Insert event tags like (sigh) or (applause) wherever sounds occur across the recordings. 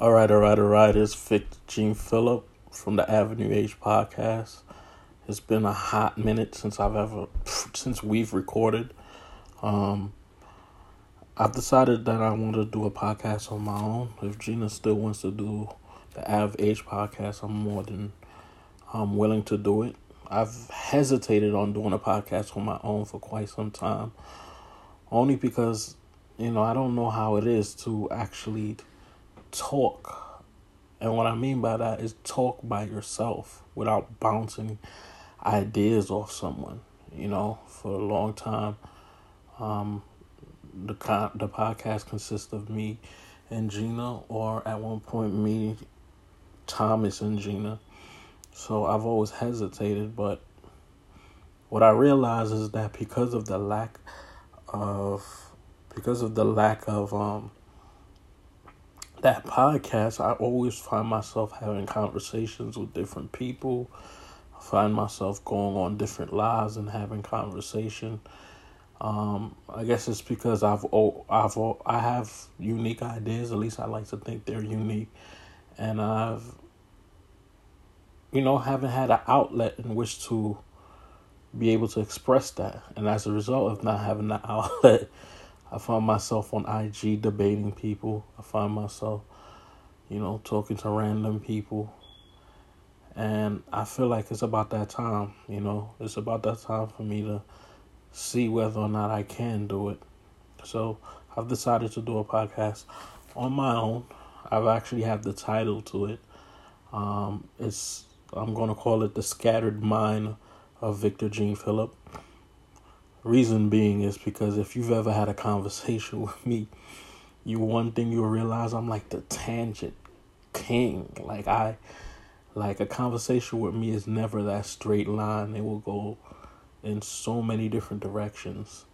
All right, all right, all right. It's Victor Gene Phillip from the Avenue Age podcast. It's been a hot minute since I've ever (sniffs) since we've recorded. Um, I've decided that I want to do a podcast on my own. If Gina still wants to do the Av Age podcast, I'm more than um, willing to do it. I've hesitated on doing a podcast on my own for quite some time, only because you know I don't know how it is to actually talk. And what I mean by that is talk by yourself without bouncing ideas off someone. You know, for a long time, um, the con- the podcast consists of me and Gina, or at one point me, Thomas and Gina. So I've always hesitated, but what I realize is that because of the lack of because of the lack of um that podcast, I always find myself having conversations with different people. I find myself going on different lives and having conversation. Um, I guess it's because I've oh, I've I have unique ideas. At least I like to think they're unique, and I've you know haven't had an outlet in which to be able to express that. And as a result of not having that (laughs) outlet, I find myself on IG debating people. I find myself, you know, talking to random people. And I feel like it's about that time, you know, it's about that time for me to see whether or not I can do it. So I've decided to do a podcast on my own. I've actually had the title to it. Um, it's I'm gonna call it the Scattered Mind of Victor Jean Phillip. Reason being is because if you've ever had a conversation (laughs) with me, you one thing you'll realize I'm like the tangent king. Like I like a conversation with me is never that straight line. It will go in so many different directions.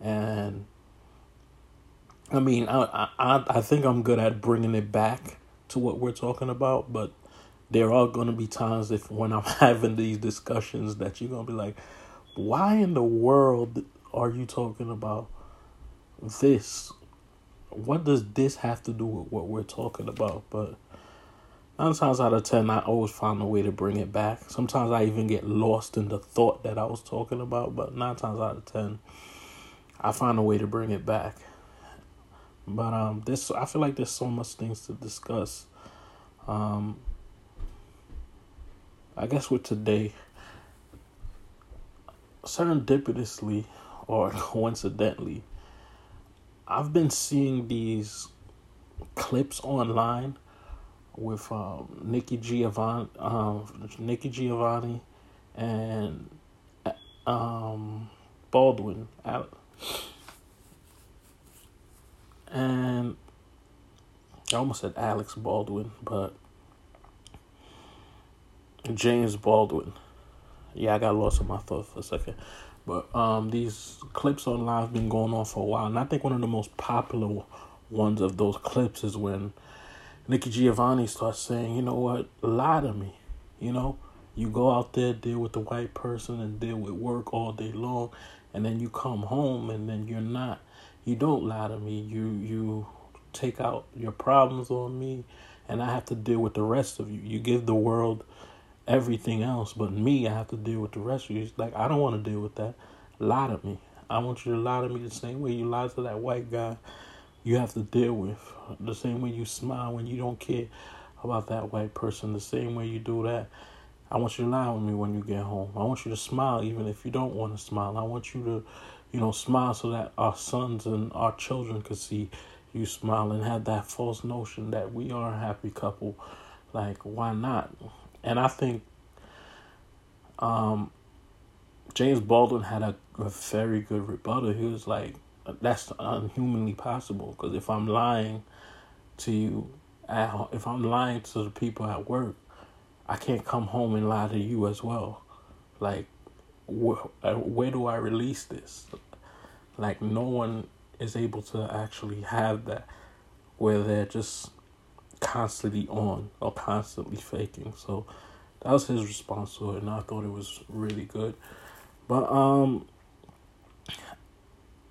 And I mean, I I I think I'm good at bringing it back to what we're talking about, but there are going to be times if when I'm (laughs) having these discussions that you're going to be like, why in the world are you talking about this? What does this have to do with what we're talking about? But nine times out of ten, I always find a way to bring it back. Sometimes I even get lost in the thought that I was talking about, but nine times out of ten, I find a way to bring it back. But um, this I feel like there's so much things to discuss. Um, I guess with today, serendipitously or (laughs) coincidentally, I've been seeing these clips online with um, Nikki Giovanni, um, Nikki Giovanni, and um, Baldwin, and I almost said Alex Baldwin, but James Baldwin. Yeah, I got lost in my thoughts for a second. But um, these clips online have been going on for a while, and I think one of the most popular ones of those clips is when Nikki Giovanni starts saying, "You know what? Lie to me. You know, you go out there, deal with the white person, and deal with work all day long, and then you come home, and then you're not. You don't lie to me. You you take out your problems on me, and I have to deal with the rest of you. You give the world." Everything else, but me, I have to deal with the rest of you. Like, I don't want to deal with that. Lie to me. I want you to lie to me the same way you lied to that white guy you have to deal with. The same way you smile when you don't care about that white person. The same way you do that. I want you to lie with me when you get home. I want you to smile even if you don't want to smile. I want you to, you know, smile so that our sons and our children can see you smile and have that false notion that we are a happy couple. Like, why not? And I think um, James Baldwin had a, a very good rebuttal. He was like, that's unhumanly possible because if I'm lying to you, at, if I'm lying to the people at work, I can't come home and lie to you as well. Like, wh- uh, where do I release this? Like, no one is able to actually have that where they're just constantly on or constantly faking. So that was his response to it, and I thought it was really good. But um,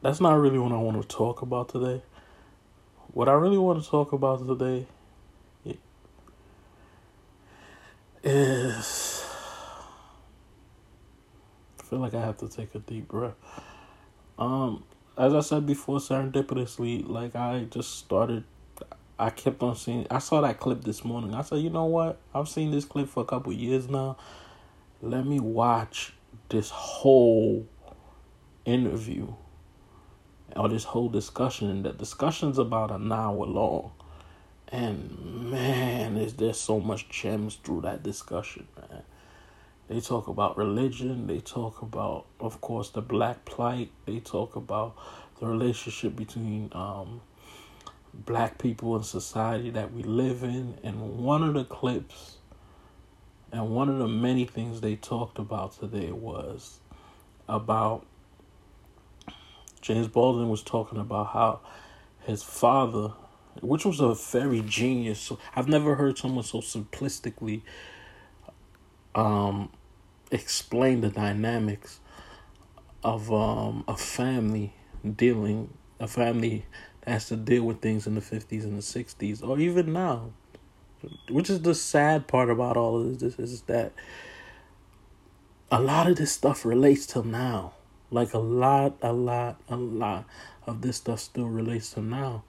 that's not really what I want to talk about today. What I really want to talk about today is I feel like I have to take a deep breath. Um, as I said before, serendipitously, like I just started. I kept on seeing. I saw that clip this morning. I said, you know what? I've seen this clip for a couple years now. Let me watch this whole interview or this whole discussion. And the discussion's about an hour long. And man, is there so much gems through that discussion, man. They talk about religion. They talk about, of course, the black plight. They talk about the relationship between um, black people in society that we live in. And one of the clips, and one of the many things they talked about today was about James Baldwin was talking about how his father, which was a very genius. I've never heard someone so simplistically um, explain the dynamics of um, a family dealing, a family has to deal with things in the 50s and the 60s, or even now. Which is the sad part about all of this is that a lot of this stuff relates to now. Like a lot, a lot, a lot of this stuff still relates to now.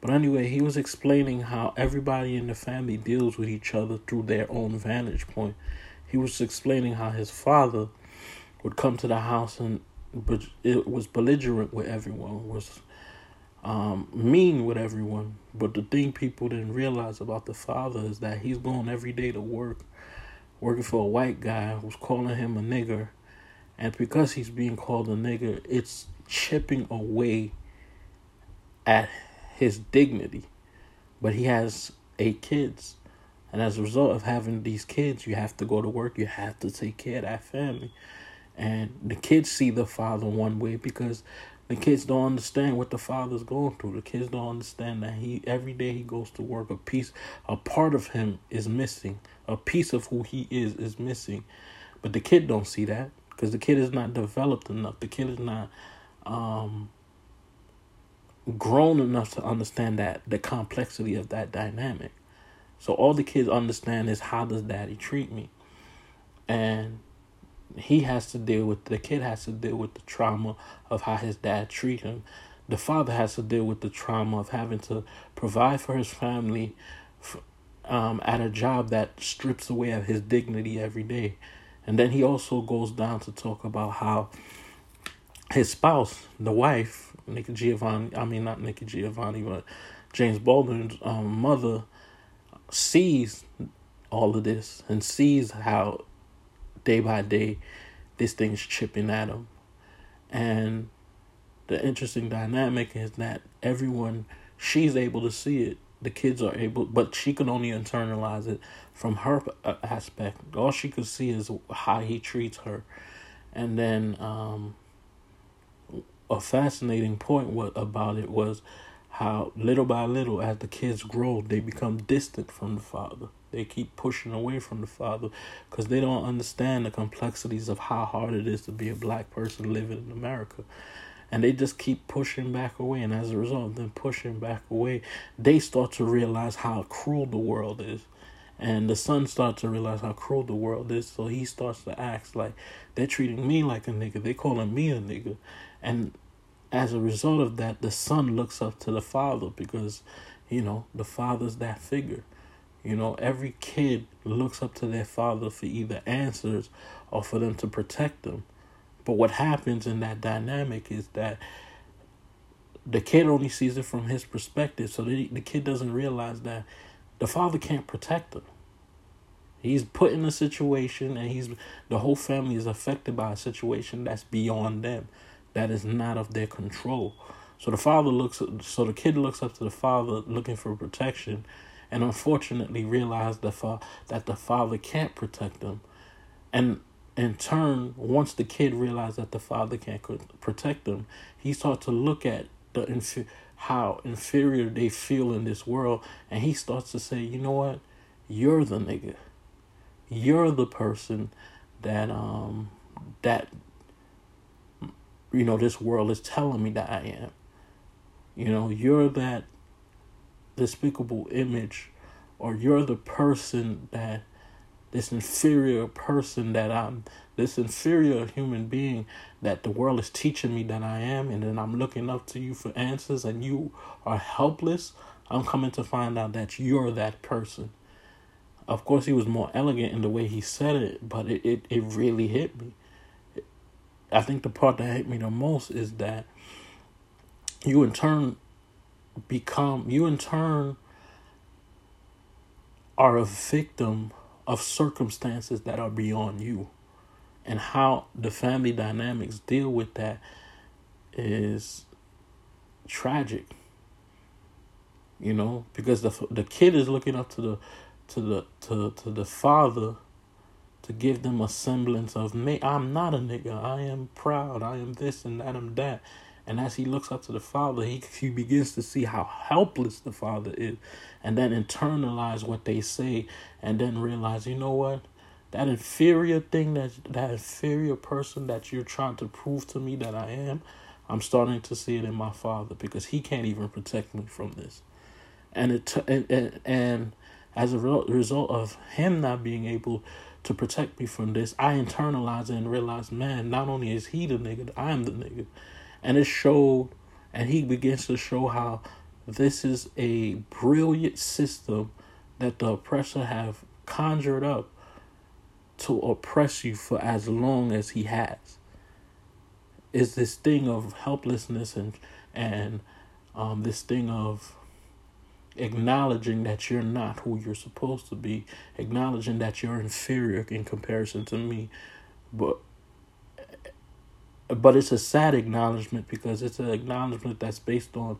But anyway, he was explaining how everybody in the family deals with each other through their own vantage point. He was explaining how his father would come to the house and but it was belligerent with everyone, was um, mean with everyone. But the thing people didn't realize about the father is that he's going every day to work, working for a white guy who's calling him a nigger and because he's being called a nigger, it's chipping away at his dignity. But he has eight kids. And as a result of having these kids, you have to go to work, you have to take care of that family. And the kids see the father one way because the kids don't understand what the father's going through. The kids don't understand that he every day he goes to work, a piece a part of him is missing. A piece of who he is is missing. But the kid don't see that because the kid is not developed enough. The kid is not um, grown enough to understand that the complexity of that dynamic. So all the kids understand is how does daddy treat me, and he has to deal with the kid has to deal with the trauma of how his dad treat him. The father has to deal with the trauma of having to provide for his family um, at a job that strips away of his dignity every day and then he also goes down to talk about how his spouse, the wife, Nikki Giovanni, I mean, not Nikki Giovanni, but James Baldwin's um, mother sees all of this and sees how day by day this thing's chipping at him. And the interesting dynamic is that everyone, she's able to see it the kids are able, but she can only internalize it from her uh, aspect. All she could see is how he treats her, and then um, a fascinating point what about it was how little by little, as the kids grow, they become distant from the father. They keep pushing away from the father because they don't understand the complexities of how hard it is to be a black person living in America. And they just keep pushing back away and as a result of them pushing back away they start to realize how cruel the world is. And the son starts to realize how cruel the world is so he starts to act like they're treating me like a nigga. They're calling me a nigga. And as a result of that the son looks up to the father because you know the father's that figure you know every kid looks up to their father for either answers or for them to protect them but what happens in that dynamic is that the kid only sees it from his perspective. So the, the kid doesn't realize that the father can't protect them. He's put in a situation and he's the whole family is affected by a situation that's beyond them, that is not of their control. So the father looks so the kid looks up to the father looking for protection and unfortunately realize the fa- that the father can't protect them. And in turn, once the kid realized that the father can't protect them, he starts to look at the inf- how inferior they feel in this world, and he starts to say, you know what, you're the nigga, you're the person that um that you know this world is telling me that I am. You know, you're that despicable image, or you're the person that this inferior person that I'm, this inferior human being that the world is teaching me that I am, and then I'm looking up to you for answers, and you are helpless. I'm coming to find out that you're that person. Of course, he was more elegant in the way he said it, but it, it, it really hit me. I think the part that hit me the most is that you in turn become, you in turn are a victim of circumstances that are beyond you. And how the family dynamics deal with that is tragic. You know, because the the kid is looking up to the to the to to the father to give them a semblance of me. I'm not a nigga. I am proud. I am this and that I'm that. And as he looks up to the father, he he begins to see how helpless the father is, and then internalize what they say, and then realize, you know what, that inferior thing that that inferior person that you're trying to prove to me that I am, I'm starting to see it in my father because he can't even protect me from this, and it and and, and as a result of him not being able to protect me from this, I internalize it and realize, man, not only is he the nigga, I am the nigga. And it showed, and he begins to show how this is a brilliant system that the oppressor have conjured up to oppress you for as long as he has. Is this thing of helplessness and and um, this thing of acknowledging that you're not who you're supposed to be, acknowledging that you're inferior in comparison to me, but but it's a sad acknowledgement because it's an acknowledgement that's based on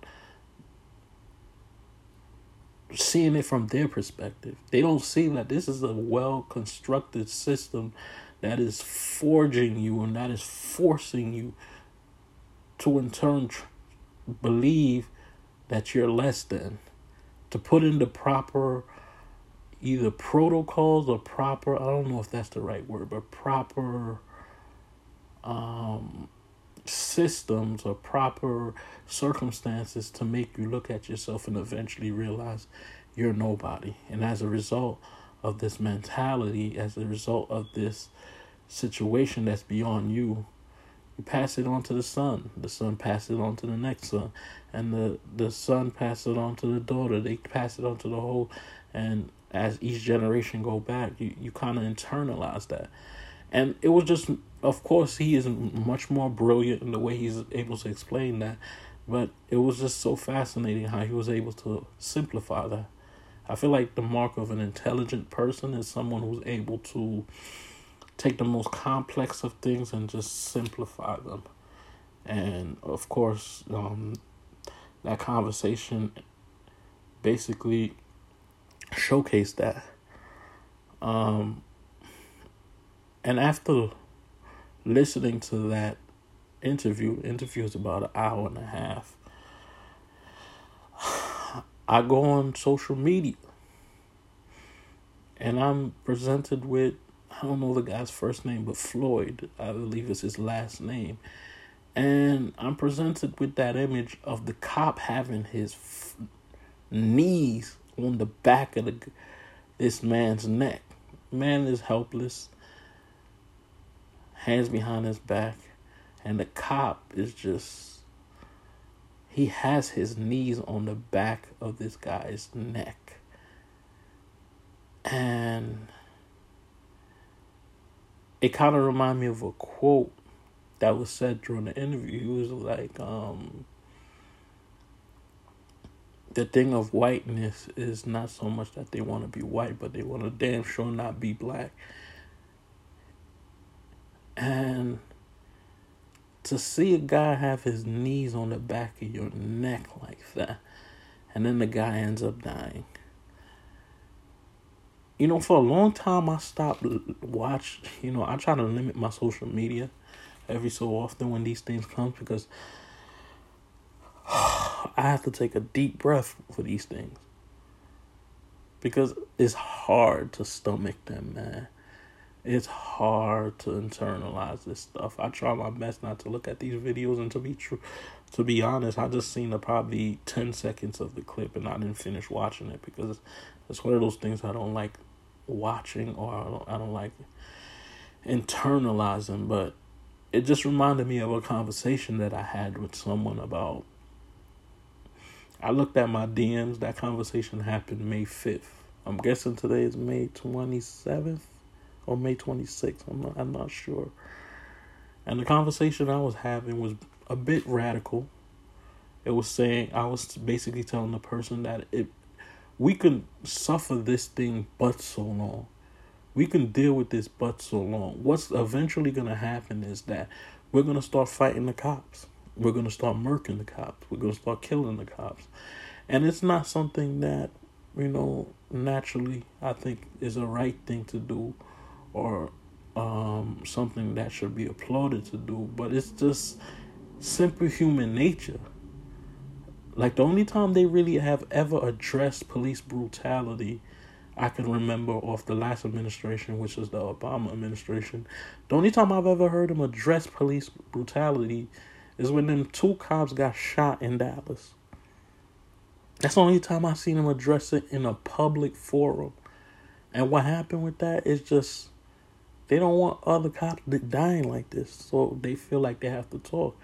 seeing it from their perspective. They don't see that this is a well constructed system that is forging you and that is forcing you to in turn tr- believe that you're less than to put in the proper either protocols or proper I don't know if that's the right word, but proper um systems or proper circumstances to make you look at yourself and eventually realize you're nobody. And as a result of this mentality, as a result of this situation that's beyond you, you pass it on to the son. The son passes it on to the next son. And the, the son passes it on to the daughter. They pass it on to the whole and as each generation go back, you, you kind of internalize that. And it was just of course he is much more brilliant in the way he's able to explain that. But it was just so fascinating how he was able to simplify that. I feel like the mark of an intelligent person is someone who's able to take the most complex of things and just simplify them. And of course, um, that conversation basically showcased that. Um, and after listening to that interview, interview is about an hour and a half. (sighs) I go on social media and I'm presented with I don't know the guy's first name, but Floyd, I believe is his last name. And I'm presented with that image of the cop having his f- knees on the back of the this man's neck. Man is helpless, hands behind his back, and the cop is just he has his knees on the back of this guy's neck. And it kind of reminded me of a quote that was said during the interview. He was like, um, the thing of whiteness is not so much that they want to be white, but they want to damn sure not be black. And to see a guy have his knees on the back of your neck like that, and then the guy ends up dying you know, for a long time I stopped watch. You know, I try to limit my social media every so often when these things come because (sighs) I have to take a deep breath for these things because it's hard to stomach them, man. It's hard to internalize this stuff. I try my best not to look at these videos and to be true, to be honest, I just seen the probably ten seconds of the clip and I didn't finish watching it because it's one of those things I don't like watching or I don't, I don't like internalizing, but it just reminded me of a conversation that I had with someone about. I looked at my DMs. That conversation happened May 5th. I'm guessing today is May 27th or May 26th. I'm not, I'm not sure. And the conversation I was having was a bit radical. It was saying I was basically telling the person that it we can suffer this thing but so long. We can deal with this but so long. What's eventually going to happen is that we're going to start fighting the cops. We're going to start murking the cops. We're going to start killing the cops. And it's not something that, you know, naturally I think is a right thing to do or um, something that should be applauded to do, but it's just simple human nature. Like the only time they really have ever addressed police brutality, I can remember off the last administration, which was the Obama administration. The only time I've ever heard them address police brutality is when them two cops got shot in Dallas. That's the only time I've seen them address it in a public forum. And what happened with that is just they don't want other cops dying like this, so they feel like they have to talk.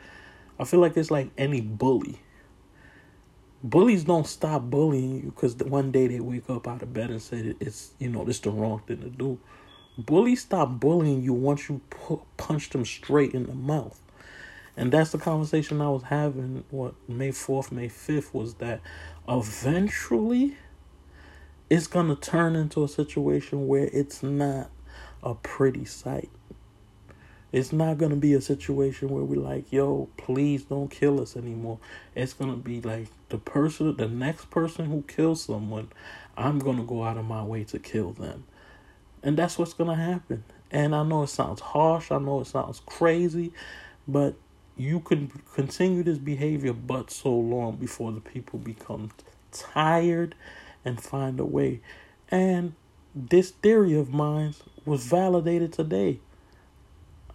I feel like it's like any bully. Bullies don't stop bullying you because one day they wake up out of bed and say it's you know it's the wrong thing to do. Bullies stop bullying you once you pu- punch them straight in the mouth. And that's the conversation I was having. What May fourth, May fifth was that eventually it's gonna turn into a situation where it's not a pretty sight. It's not going to be a situation where we're like, yo, please don't kill us anymore. It's going to be like the person, the next person who kills someone, I'm going to go out of my way to kill them. And that's what's going to happen. And I know it sounds harsh, I know it sounds crazy, but you can continue this behavior but so long before the people become tired and find a way. And this theory of mine was validated today.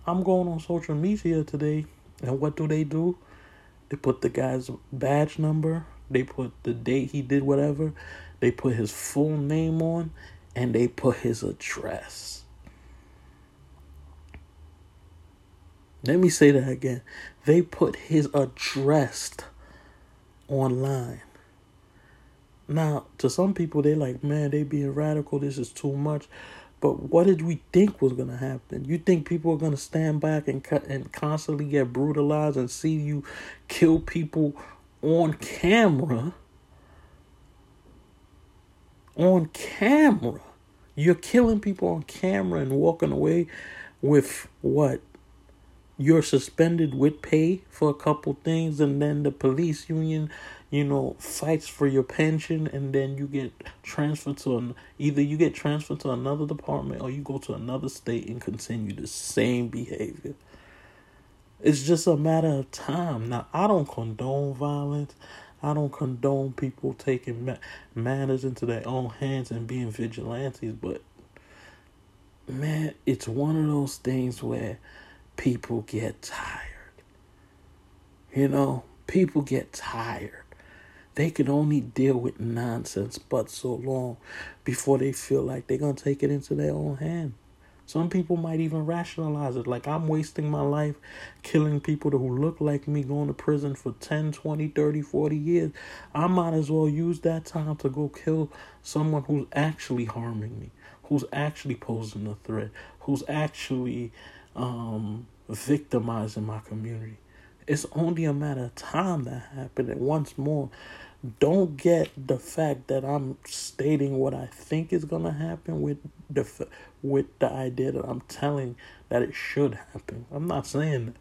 I'm going on social media today, and what do they do? They put the guy's badge number, they put the date he did whatever, they put his full name on, and they put his address. Let me say that again. They put his address online. Now, to some people, they're like, man, they being radical. This is too much. But what did we think was gonna happen? You think people are gonna stand back and cut and constantly get brutalized and see you kill people on camera? On camera, you're killing people on camera and walking away with what? You're suspended with pay for a couple things, and then the police union you know, fights for your pension and then you get transferred to an either you get transferred to another department or you go to another state and continue the same behavior. It's just a matter of time. Now, I don't condone violence. I don't condone people taking ma- matters into their own hands and being vigilantes, but man, it's one of those things where people get tired. You know, people get tired. They can only deal with nonsense but so long before they feel like they're going to take it into their own hand. Some people might even rationalize it like I'm wasting my life killing people who look like me going to prison for 10, 20, 30, 40 years. I might as well use that time to go kill someone who's actually harming me, who's actually posing a threat, who's actually um, victimizing my community. It's only a matter of time that happened. And once more, don't get the fact that I'm stating what I think is gonna happen with the with the idea that I'm telling that it should happen. I'm not saying that,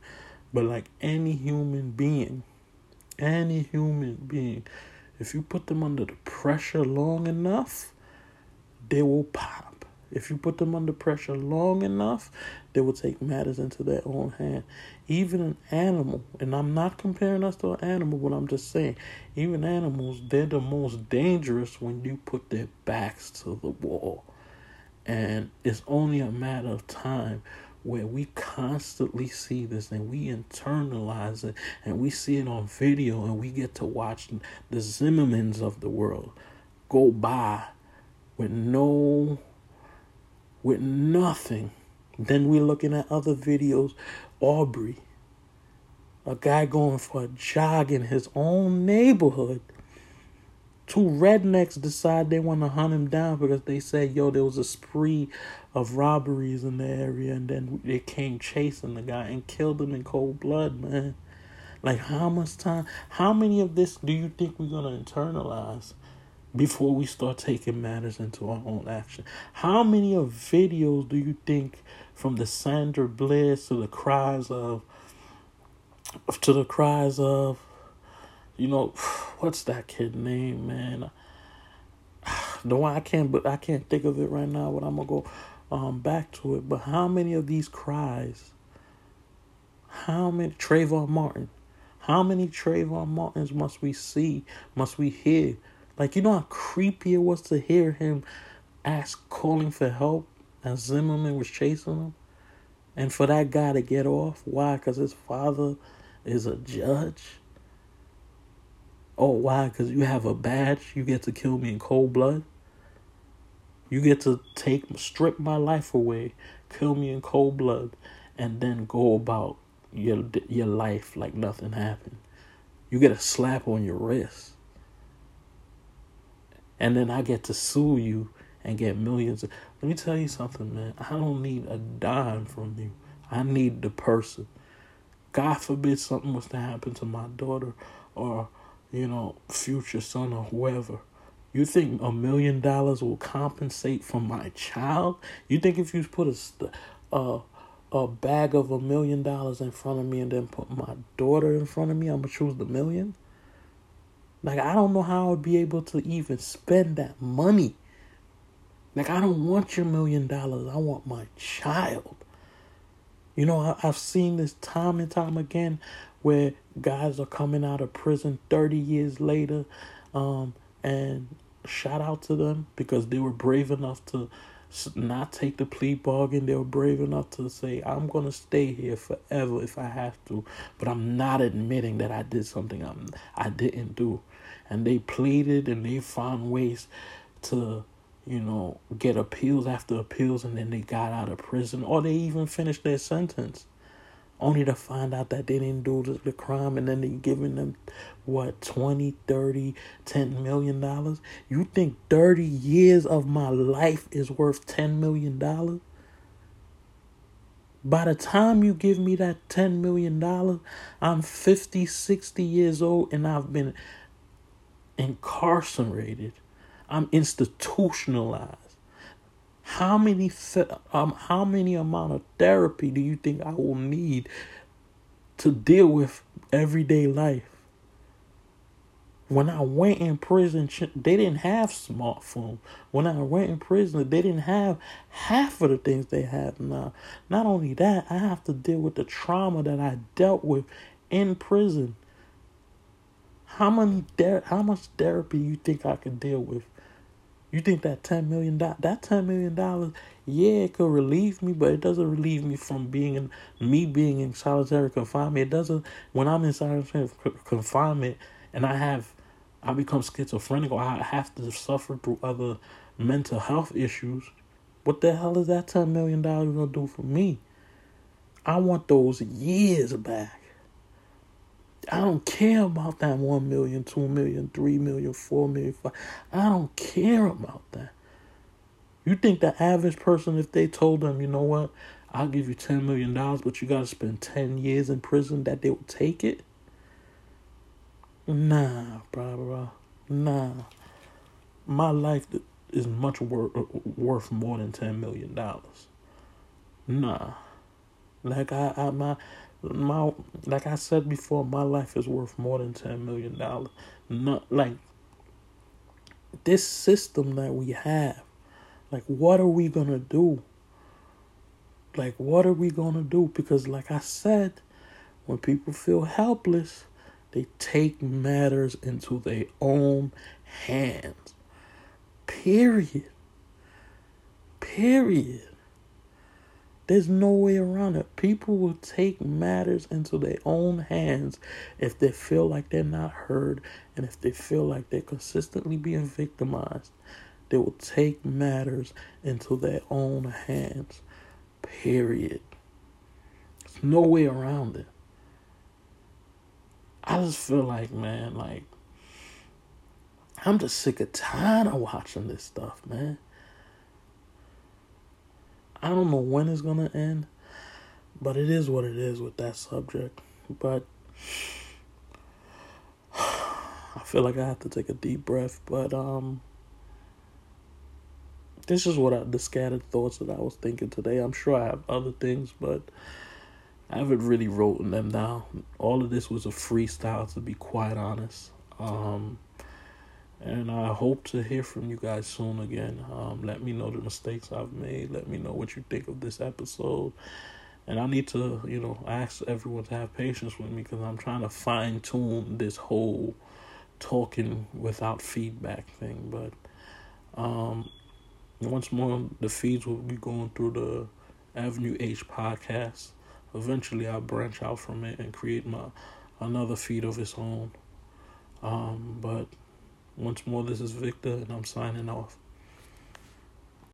but like any human being, any human being, if you put them under the pressure long enough, they will pop. If you put them under pressure long enough, they will take matters into their own hand. Even an animal, and I'm not comparing us to an animal, but I'm just saying, even animals, they're the most dangerous when you put their backs to the wall. And it's only a matter of time where we constantly see this and we internalize it and we see it on video and we get to watch the Zimmermans of the world go by with no with nothing. Then we're looking at other videos. Aubrey, a guy going for a jog in his own neighborhood. Two rednecks decide they want to hunt him down because they said, yo, there was a spree of robberies in the area, and then they came chasing the guy and killed him in cold blood, man. Like, how much time, how many of this do you think we're going to internalize? Before we start taking matters into our own action. How many of videos do you think from the Sandra Bliss to the cries of to the cries of you know (sighs) what's that kid name man (sighs) the one I can't but I can't think of it right now but I'm gonna go um back to it but how many of these cries how many Trayvon Martin how many Trayvon Martins must we see must we hear like, you know how creepy it was to hear him ask, calling for help as Zimmerman was chasing him? And for that guy to get off? Why? Because his father is a judge? Oh, why? Because you have a badge? You get to kill me in cold blood? You get to take, strip my life away, kill me in cold blood, and then go about your your life like nothing happened. You get a slap on your wrist and then I get to sue you and get millions. Let me tell you something, man. I don't need a dime from you. I need the person. God forbid something was to happen to my daughter or, you know, future son or whoever. You think a million dollars will compensate for my child? You think if you put a, a, a bag of a million dollars in front of me and then put my daughter in front of me, I'm going to choose the million? Like, I don't know how I would be able to even spend that money. Like, I don't want your million dollars. I want my child. You know, I, have seen this time and time again where guys are coming out of prison 30 years later. Um, and shout out to them because they were brave enough to not take the plea bargain. They were brave enough to say, I'm going to stay here forever if I have to. But I'm not admitting that I did something I'm, I didn't do and they pleaded and they found ways to you know get appeals after appeals and then they got out of prison or they even finished their sentence only to find out that they didn't do the, crime and then they giving them what 20 30 10 million dollars? You think 30 years of my life is worth 10 million dollars? By the time you give me that 10 million dollars i'm 50 60 years old and i've been incarcerated. I'm institutionalized. How many um how many amount of therapy do you think I will need to deal with everyday life? When I went in prison, they didn't have smartphone. When I went in prison, they didn't have half of the things they have now. Not only that, I have to deal with the trauma that I dealt with in prison. How many ther- how much therapy you think I could deal with? You think that ten million dollars that ten million dollars, yeah, it could relieve me, but it doesn't relieve me from being in me being in solitary confinement. It doesn't when I'm in solitary confinement and I have I become schizophrenic or I have to suffer through other mental health issues. What the hell is that ten million dollars gonna do for me? I want those years back. I don't care about that 1 million, 2 million, 3 million, 4 million, 5. I don't care about that. You think the average person, if they told them, you know what, I'll give you $10 million, but you got to spend 10 years in prison, that they would take it? Nah, bro, bro. Nah. My life is much wor- uh, worth more than $10 million. Nah. Like, I, I, my, my like I said before, my life is worth more than ten million dollars. Not like this system that we have. Like, what are we gonna do? Like, what are we gonna do? Because, like I said, when people feel helpless, they take matters into their own hands. Period. Period. There's no way around it. People will take matters into their own hands if they feel like they're not heard and if they feel like they're consistently being victimized. They will take matters into their own hands. Period. There's no way around it. I just feel like, man, like, I'm just sick of tired of watching this stuff, man. I don't know when it's gonna end, but it is what it is with that subject. But (sighs) I feel like I have to take a deep breath. But um, this is what I, the scattered thoughts that I was thinking today. I'm sure I have other things, but I haven't really written them down. All of this was a freestyle, to be quite honest. Um, and I hope to hear from you guys soon again. Um, let me know the mistakes I've made. Let me know what you think of this episode. And I need to, you know, ask everyone to have patience with me because I'm trying to fine tune this whole talking without feedback thing. But um, once more, the feeds will be going through the Avenue H podcast. Eventually, I'll branch out from it and create my another feed of its own. Um, but once more, this is Victor, and I'm signing off.